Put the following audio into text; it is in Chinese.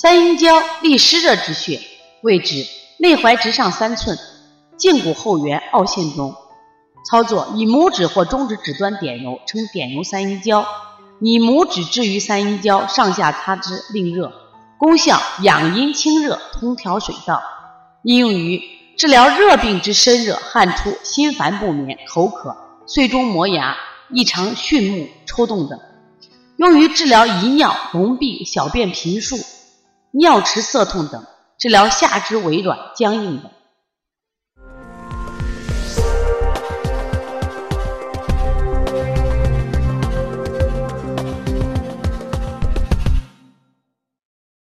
三阴交利湿热之穴，位置内踝直上三寸，胫骨后缘凹陷中。操作：以拇指或中指指端点揉，称点揉三阴交。以拇指置于三阴交，上下擦之，令热。功效：养阴清热，通调水道。应用于治疗热病之身热、汗出、心烦不眠、口渴、睡中磨牙、异常巽目、抽动等。用于治疗遗尿、脓闭、小便频数、尿池涩痛等。治疗下肢痿软、僵硬等。